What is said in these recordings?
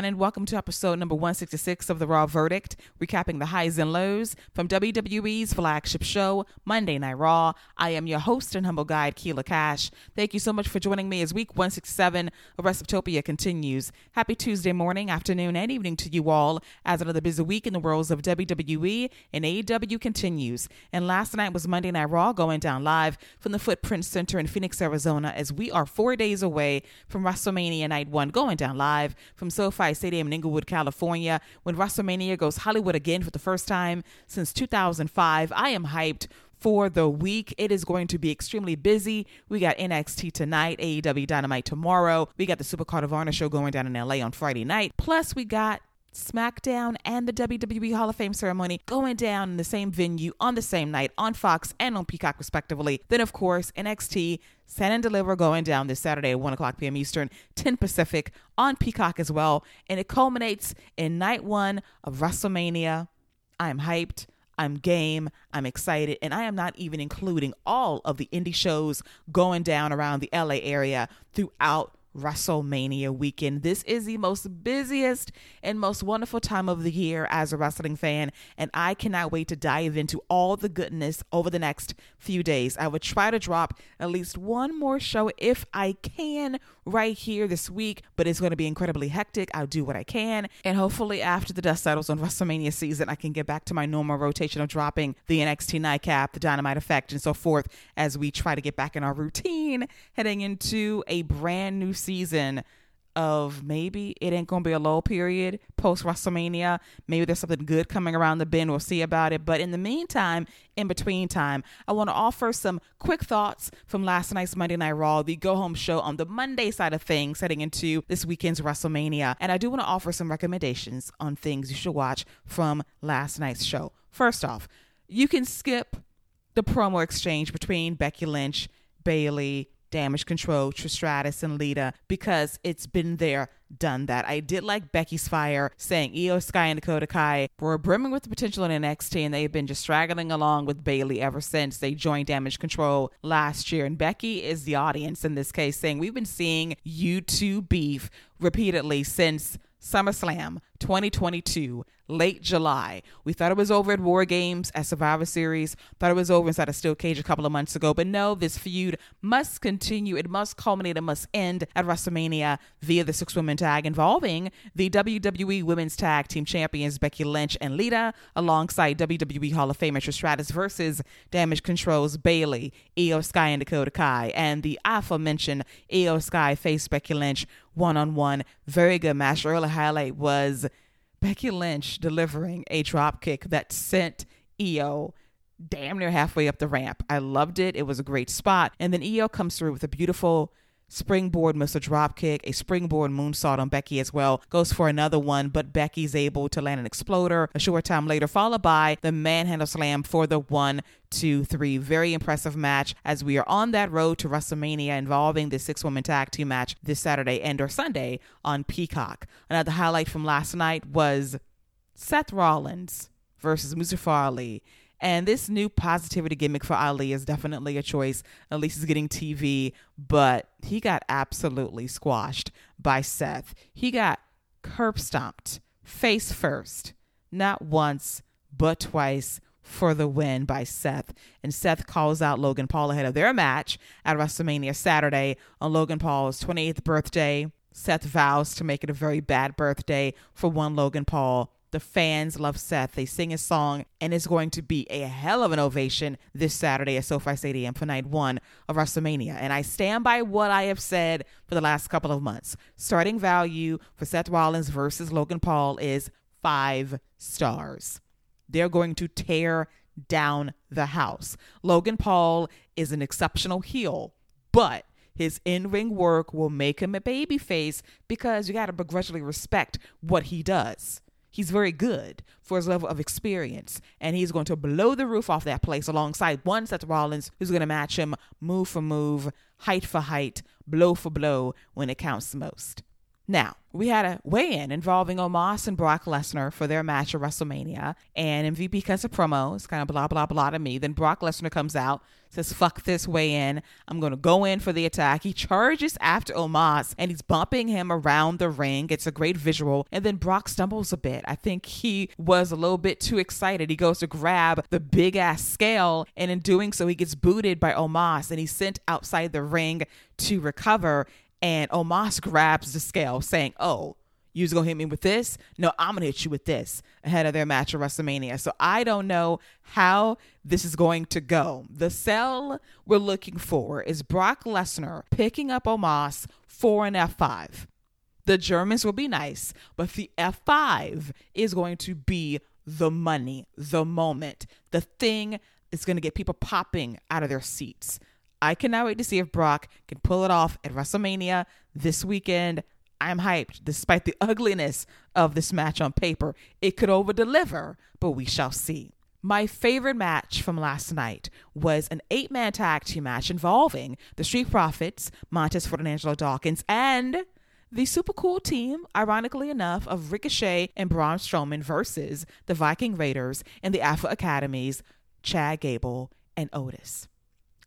Everyone, and welcome to episode number 166 of The Raw Verdict, recapping the highs and lows from WWE's flagship show, Monday Night Raw. I am your host and humble guide, Keila Cash. Thank you so much for joining me as week 167 of Wrestleptopia continues. Happy Tuesday morning, afternoon, and evening to you all as another busy week in the worlds of WWE and AEW continues. And last night was Monday Night Raw going down live from the Footprint Center in Phoenix, Arizona, as we are four days away from WrestleMania Night 1 going down live from SoFi Stadium in Inglewood, California, when WrestleMania goes Hollywood again for the first time since 2005. I am hyped for the week. It is going to be extremely busy. We got NXT tonight, AEW Dynamite tomorrow. We got the Supercard of Honor show going down in LA on Friday night. Plus, we got SmackDown and the WWE Hall of Fame ceremony going down in the same venue on the same night on Fox and on Peacock, respectively. Then, of course, NXT Stand and Deliver going down this Saturday at 1 o'clock p.m. Eastern, 10 Pacific on Peacock as well. And it culminates in night one of WrestleMania. I am hyped. I'm game, I'm excited, and I am not even including all of the indie shows going down around the LA area throughout WrestleMania weekend. This is the most busiest and most wonderful time of the year as a wrestling fan, and I cannot wait to dive into all the goodness over the next few days. I would try to drop at least one more show if I can right here this week, but it's going to be incredibly hectic. I'll do what I can, and hopefully after the dust settles on WrestleMania season, I can get back to my normal rotation of dropping the NXT Nightcap, the Dynamite Effect, and so forth as we try to get back in our routine heading into a brand new season of maybe it ain't gonna be a low period post WrestleMania. Maybe there's something good coming around the bend. We'll see about it. But in the meantime, in between time, I want to offer some quick thoughts from last night's Monday Night Raw, the go home show on the Monday side of things, heading into this weekend's WrestleMania. And I do want to offer some recommendations on things you should watch from last night's show. First off, you can skip the promo exchange between Becky Lynch, Bayley, Damage Control, Trish Stratus, and Lita because it's been there, done that. I did like Becky's Fire saying Iyo Sky and Dakota Kai were brimming with the potential in NXT and they've been just straggling along with Bayley ever since they joined Damage Control last year. And Becky is the audience in this case saying, We've been seeing you two beef repeatedly since SummerSlam 2022, late July. We thought it was over at War Games at Survivor Series, thought it was over inside a steel cage a couple of months ago, but no, this feud must continue. It must culminate, it must end at WrestleMania via the six women tag involving the WWE Women's Tag Team Champions Becky Lynch and Lita, alongside WWE Hall of Famer Trish Stratus versus Damage Control's Bayley, Iyo Sky, and Dakota Kai, and the aforementioned Iyo Sky face Becky Lynch one on one. Very good match. Early highlight was Becky Lynch delivering a drop kick that sent Iyo damn near halfway up the ramp. I loved it. It was a great spot. And then Iyo comes through with a beautiful springboard missile Dropkick, a springboard moonsault on Becky as well. Goes for another one, but Becky's able to land an exploder a short time later, followed by the manhandle slam for the one, two, three. Very impressive match as we are on that road to WrestleMania involving the six woman tag team match this Saturday and or Sunday on Peacock. Another highlight from last night was Seth Rollins versus Mustafa Ali and this new positivity gimmick for Ali is definitely a choice. At least he's getting TV, but he got absolutely squashed by Seth. He got curb stomped face first, not once, but twice for the win by Seth. And Seth calls out Logan Paul ahead of their match at WrestleMania Saturday on Logan Paul's 28th birthday. Seth vows to make it a very bad birthday for one Logan Paul the fans love Seth. They sing his song, and it's going to be a hell of an ovation this Saturday at SoFi Stadium for night one of WrestleMania. And I stand by what I have said for the last couple of months. Starting value for Seth Rollins versus Logan Paul is five stars. They're going to tear down the house. Logan Paul is an exceptional heel, but his in-ring work will make him a babyface because you got to begrudgingly respect what he does. He's very good for his level of experience, and he's going to blow the roof off that place alongside one Seth Rollins who's going to match him move for move, height for height, blow for blow when it counts most. Now, we had a weigh in involving Omos and Brock Lesnar for their match at WrestleMania, and MVP cuts a promo. It's kind of blah, blah, blah to me. Then Brock Lesnar comes out, says, fuck this weigh in. I'm going to go in for the attack. He charges after Omos and he's bumping him around the ring. It's a great visual. And then Brock stumbles a bit. I think he was a little bit too excited. He goes to grab the big ass scale, and in doing so, he gets booted by Omos and he's sent outside the ring to recover and Omos grabs the scale, saying, "Oh, you was gonna hit me with this? No, I'm gonna hit you with this." Ahead of their match at WrestleMania, so I don't know how this is going to go. The sell we're looking for is Brock Lesnar picking up Omos for an F5. The Germans will be nice, but the F5 is going to be the money, the moment, the thing is going to get people popping out of their seats. I cannot wait to see if Brock can pull it off at WrestleMania this weekend. I'm hyped despite the ugliness of this match on paper. It could over deliver, but we shall see. My favorite match from last night was an eight man tag team match involving the Street Profits, Montez Ford and Angelo Dawkins, and the super cool team, ironically enough, of Ricochet and Braun Strowman versus the Viking Raiders and the Alpha Academies, Chad Gable and Otis.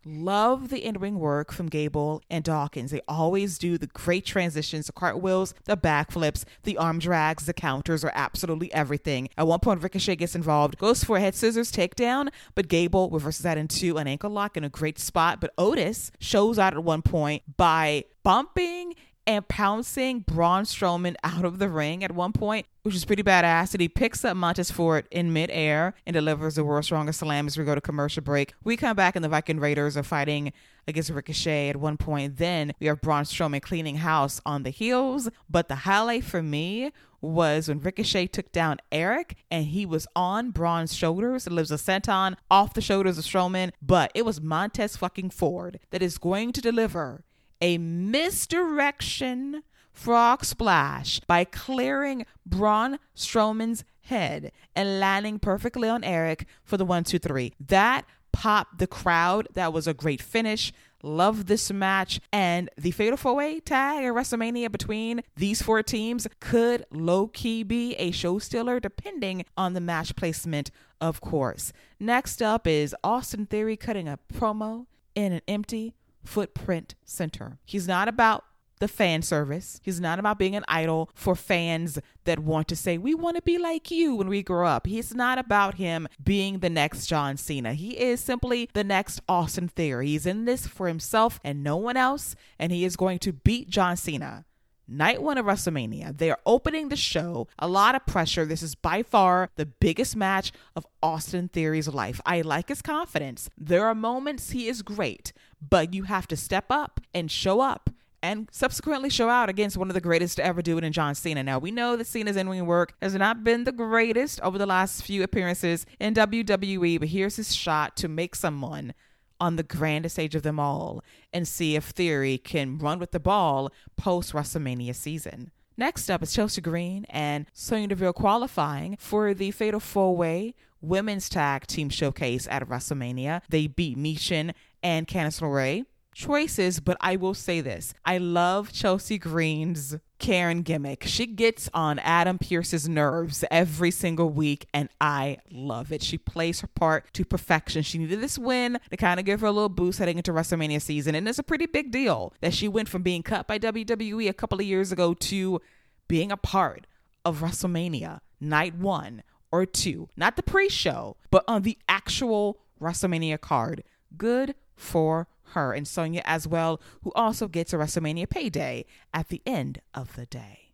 Love the in ring work from Gable and Dawkins. They always do the great transitions, the cartwheels, the backflips, the arm drags, the counters are absolutely everything. At one point, Ricochet gets involved, goes for a head scissors takedown, but Gable reverses that into an ankle lock in a great spot. But Otis shows out at one point by bumping and pouncing Braun Strowman out of the ring at one point, which is pretty badass. And he picks up Montez Ford in midair and delivers the world's strongest slam as we go to commercial break. We come back and the Viking Raiders are fighting against Ricochet at one point. Then we have Braun Strowman cleaning house on the heels. But the highlight for me was when Ricochet took down Eric and he was on Braun's shoulders. It lives a senton off the shoulders of Strowman, but it was Montez fucking Ford that is going to deliver a misdirection frog splash by clearing Braun Strowman's head and landing perfectly on Eric for the one, two, three. That popped the crowd. That was a great finish. Love this match. And the Fatal Four Way tag at WrestleMania between these four teams could low key be a show stealer, depending on the match placement, of course. Next up is Austin Theory cutting a promo in an empty Footprint Center. He's not about the fan service. He's not about being an idol for fans that want to say, We want to be like you when we grow up. He's not about him being the next John Cena. He is simply the next Austin Theory. He's in this for himself and no one else, and he is going to beat John Cena night one of WrestleMania. They are opening the show. A lot of pressure. This is by far the biggest match of Austin Theory's life. I like his confidence. There are moments he is great, but you have to step up and show up. And subsequently show out against one of the greatest to ever do it in John Cena. Now, we know that Cena's in ring work has not been the greatest over the last few appearances in WWE, but here's his shot to make someone on the grandest stage of them all and see if Theory can run with the ball post WrestleMania season. Next up is Chelsea Green and Sonya Deville qualifying for the Fatal Four Way Women's Tag Team Showcase at WrestleMania. They beat Michin and Candice LeRae choices, but I will say this. I love Chelsea Green's Karen gimmick. She gets on Adam Pearce's nerves every single week, and I love it. She plays her part to perfection. She needed this win to kind of give her a little boost heading into WrestleMania season, and it's a pretty big deal that she went from being cut by WWE a couple of years ago to being a part of WrestleMania night one or two. Not the pre show, but on the actual WrestleMania card. Good for her and Sonya as well, who also gets a WrestleMania payday at the end of the day.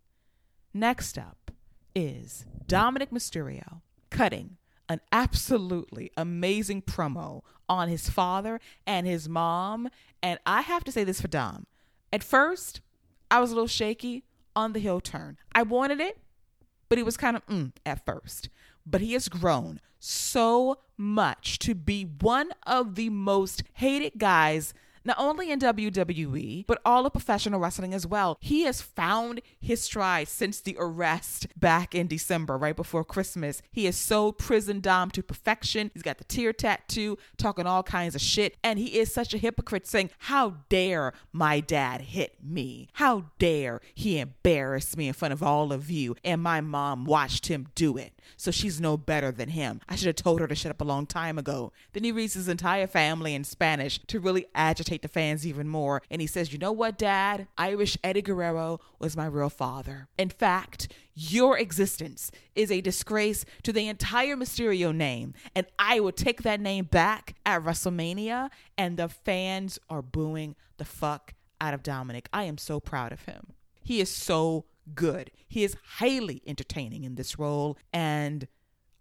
Next up is Dominik Mysterio cutting an absolutely amazing promo on his father and his mom. And I have to say this for Dom. At first, I was a little shaky on the heel turn. I wanted it, but he was kind of mm at first. But he has grown so much to be one of the most hated guys not only in WWE, but all of professional wrestling as well. He has found his stride since the arrest back in December, right before Christmas. He has sold Prison Dom to perfection. He's got the tear tattoo, talking all kinds of shit. And he is such a hypocrite saying, How dare my dad hit me? How dare he embarrass me in front of all of you? And my mom watched him do it. So she's no better than him. I should have told her to shut up a long time ago. Then he reads his entire family in Spanish to really agitate the fans even more. And he says, You know what, Dad? I wish Eddie Guerrero was my real father. In fact, your existence is a disgrace to the entire Mysterio name. And I will take that name back at WrestleMania. And the fans are booing the fuck out of Dominik. I am so proud of him. He is so good. He is highly entertaining in this role. And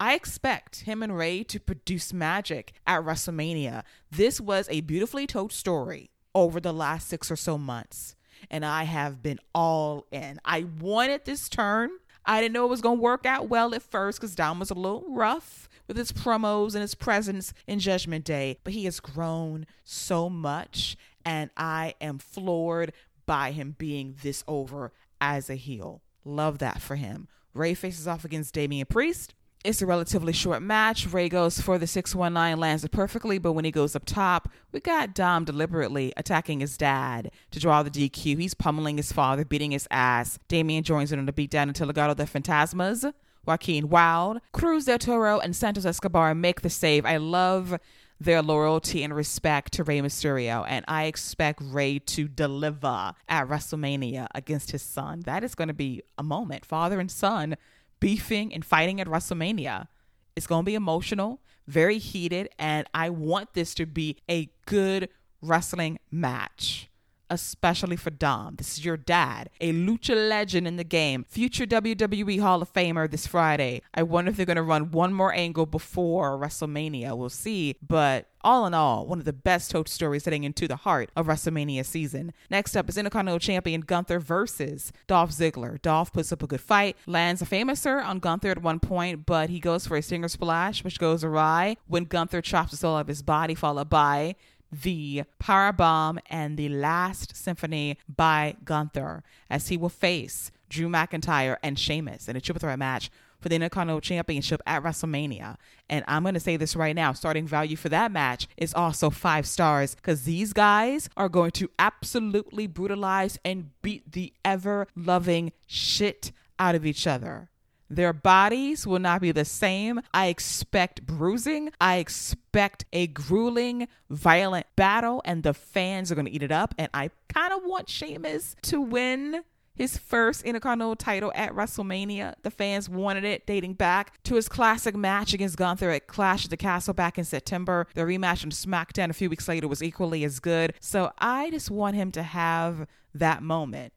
I expect him and Rey to produce magic at WrestleMania. This was a beautifully told story over the last six or so months. And I have been all in. I wanted this turn. I didn't know it was going to work out well at first because Dom was a little rough with his promos and his presence in Judgment Day, but he has grown so much, and I am floored by him being this over as a heel. Love that for him. Rey faces off against Damian Priest. It's a relatively short match. Rey goes for the 619, lands it perfectly, but when he goes up top, we got Dom deliberately attacking his dad to draw the DQ. He's pummeling his father, beating his ass. Damian joins in on the beatdown until Legado del Fantasma. Joaquin Wilde, Cruz del Toro, and Santos Escobar make the save. I love their loyalty and respect to Rey Mysterio. And I expect Rey to deliver at WrestleMania against his son. That is going to be a moment. Father and son beefing and fighting at WrestleMania. It's going to be emotional, very heated, and I want this to be a good wrestling match especially for Dom. This is your dad, a lucha legend in the game, future WWE Hall of Famer this Friday. I wonder if they're going to run one more angle before WrestleMania. We'll see. But all in all, one of the best told stories heading into the heart of WrestleMania season. Next up is Intercontinental Champion Gunther versus Dolph Ziggler. Dolph puts up a good fight, lands a famouser on Gunther at one point, but he goes for a stinger splash, which goes awry when Gunther chops the soul out of his body, followed by the Power Bomb and the Last Symphony by Gunther, as he will face Drew McIntyre and Sheamus in a triple threat match for the Intercontinental Championship at WrestleMania. And I'm going to say this right now starting value for that match is also five stars because these guys are going to absolutely brutalize and beat the ever loving shit out of each other. Their bodies will not be the same. I expect bruising. I expect a grueling, violent battle, and the fans are going to eat it up. And I kind of want Sheamus to win his first Intercontinental title at WrestleMania. The fans wanted it dating back to his classic match against Gunther at Clash at the Castle back in September. The rematch on SmackDown a few weeks later was equally as good. So I just want him to have that moment.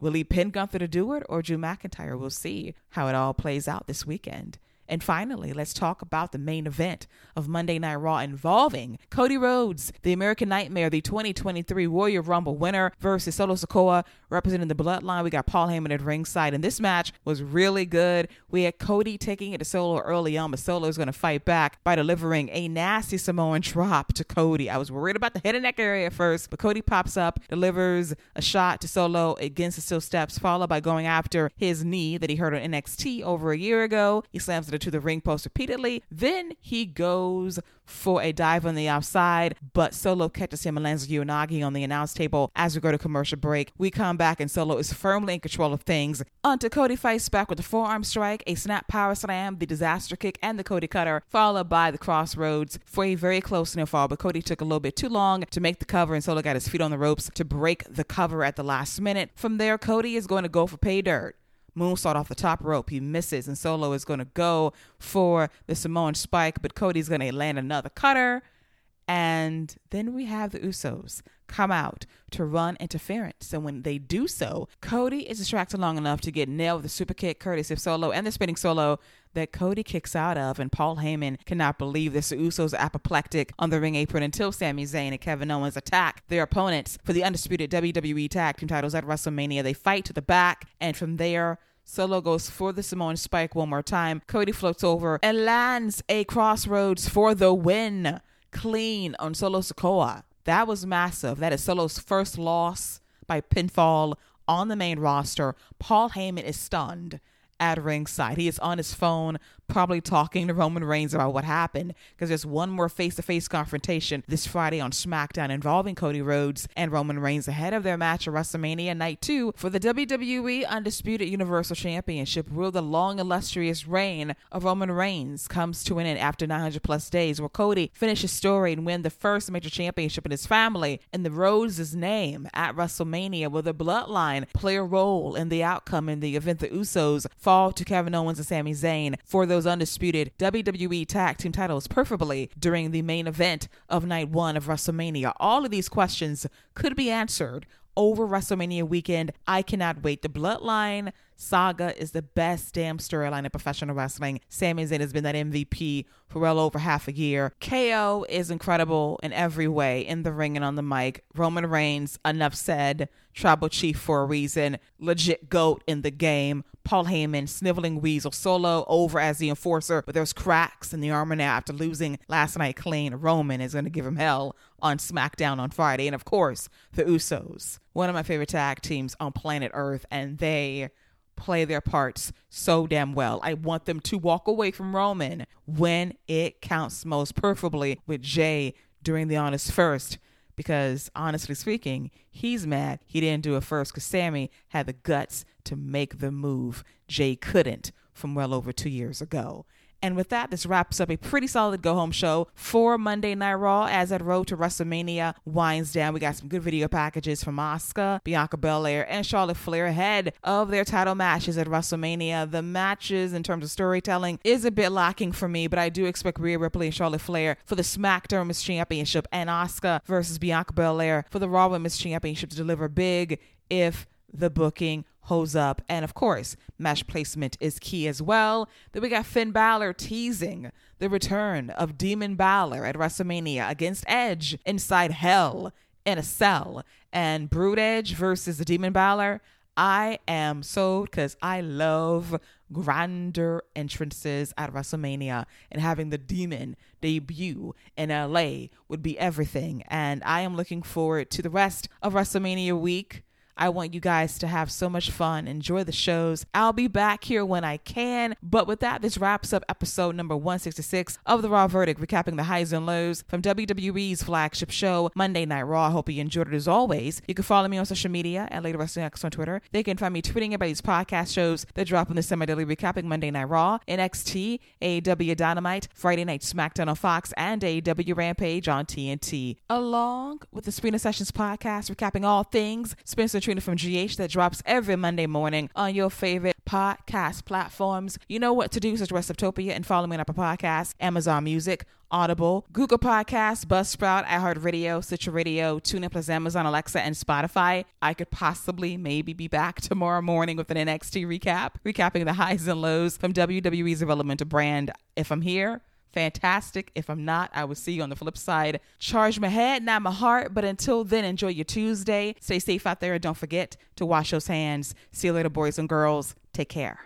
Will he pin Gunther to do it or Drew McIntyre? We'll see how it all plays out this weekend. And finally, let's talk about the main event of Monday Night Raw involving Cody Rhodes, the American Nightmare, the 2023 Royal Rumble winner, versus Solo Sikoa, representing the Bloodline. We got Paul Heyman at ringside, and this match was really good. We had Cody taking it to Solo early on, but Solo is going to fight back by delivering a nasty Samoan drop to Cody. I was worried about the head and neck area at first, but Cody pops up, delivers a shot to Solo against the steel steps, followed by going after his knee that he hurt on NXT over a year ago. He slams it to the ring post repeatedly. Then he goes for a dive on the outside, but Solo catches him and lands Uranage on the announce table as we go to commercial break. We come back and Solo is firmly in control of things. Until Cody fights back with a forearm strike, a snap power slam, the disaster kick, and the Cody cutter, followed by the crossroads for a very close near fall. But Cody took a little bit too long to make the cover, and Solo got his feet on the ropes to break the cover at the last minute. From there, Cody is going to go for pay dirt. Moonsault off the top rope. He misses, and Solo is going to go for the Samoan spike, but Cody's going to land another cutter. And then we have the Usos come out to run interference. And when they do so, Cody is distracted long enough to get nailed with a super kick, courtesy of Solo, and the spinning solo that Cody kicks out of. And Paul Heyman cannot believe this. The Usos apoplectic on the ring apron until Sami Zayn and Kevin Owens attack their opponents for the undisputed WWE Tag Team titles at WrestleMania. They fight to the back, and from there, Solo goes for the Samoan spike one more time. Cody floats over and lands a crossroads for the win. Clean on Solo Sikoa. That was massive. That is Solo's first loss by pinfall on the main roster. Paul Heyman is stunned at ringside. He is on his phone, probably talking to Roman Reigns about what happened because there's one more face to face confrontation this Friday on SmackDown involving Cody Rhodes and Roman Reigns ahead of their match at WrestleMania Night 2 for the WWE Undisputed Universal Championship. Will the long, illustrious reign of Roman Reigns comes to an end after 900 plus days, where Cody finish his story and win the first major championship in his family in the Rhodes' name at WrestleMania? Will the bloodline play a role in the outcome in the event the Usos fall to Kevin Owens and Sami Zayn for those undisputed WWE Tag Team titles, preferably during the main event of night one of WrestleMania? All of these questions could be answered over WrestleMania weekend. I cannot wait. The Bloodline saga is the best damn storyline in professional wrestling. Sami Zayn has been that MVP for well over half a year. KO is incredible in every way, in the ring and on the mic. Roman Reigns, enough said, tribal chief for a reason, legit goat in the game. Paul Heyman, sniveling weasel, solo over as the enforcer, but there's cracks in the armor now after losing last night clean. Roman is going to give him hell on SmackDown on Friday. And of course, the Usos, one of my favorite tag teams on planet Earth, and they play their parts so damn well. I want them to walk away from Roman when it counts most, preferably with Jey during the honest first because honestly speaking, he's mad he didn't do it first because Sami had the guts to make the move. Jey couldn't from well over two years ago. And with that, this wraps up a pretty solid go home show for Monday Night Raw as that road to WrestleMania winds down. We got some good video packages from Asuka, Bianca Belair, and Charlotte Flair ahead of their title matches at WrestleMania. The matches, in terms of storytelling, is a bit lacking for me, but I do expect Rhea Ripley and Charlotte Flair for the SmackDown Women's Championship and Asuka versus Bianca Belair for the Raw Women's Championship to deliver big if the booking holds up. And of course, match placement is key as well. Then we got Finn Balor teasing the return of Demon Balor at WrestleMania against Edge inside Hell in a cell. And Brood Edge versus the Demon Balor. I am sold because I love grander entrances at WrestleMania and having the demon debut in LA would be everything. And I am looking forward to the rest of WrestleMania week. I want you guys to have so much fun, enjoy the shows. I'll be back here when I can. But with that, this wraps up episode number 166 of The Raw Verdict, recapping the highs and lows from WWE's flagship show, Monday Night Raw. I hope you enjoyed it as always. You can follow me on social media at Lady Wrestling X on Twitter. They can find me tweeting about these podcast shows that drop in the semi daily recapping Monday Night Raw, NXT, AEW Dynamite, Friday Night SmackDown on Fox, and AEW Rampage on TNT. Along with the Spina Sessions podcast, recapping all things Spencer Trina from GH that drops every Monday morning on your favorite podcast platforms. You know what to do, such as Restoptopia, and follow me on Apple Podcasts, Amazon Music, Audible, Google Podcasts, Buzzsprout, iHeartRadio, Stitcher Radio, TuneIn Plus Amazon, Alexa, and Spotify. I could possibly maybe be back tomorrow morning with an NXT recap, recapping the highs and lows from WWE's development brand. If I'm here, fantastic. If I'm not, I will see you on the flip side. Charge my head, not my heart. But until then, enjoy your Tuesday. Stay safe out there and don't forget to wash those hands. See you later, boys and girls. Take care.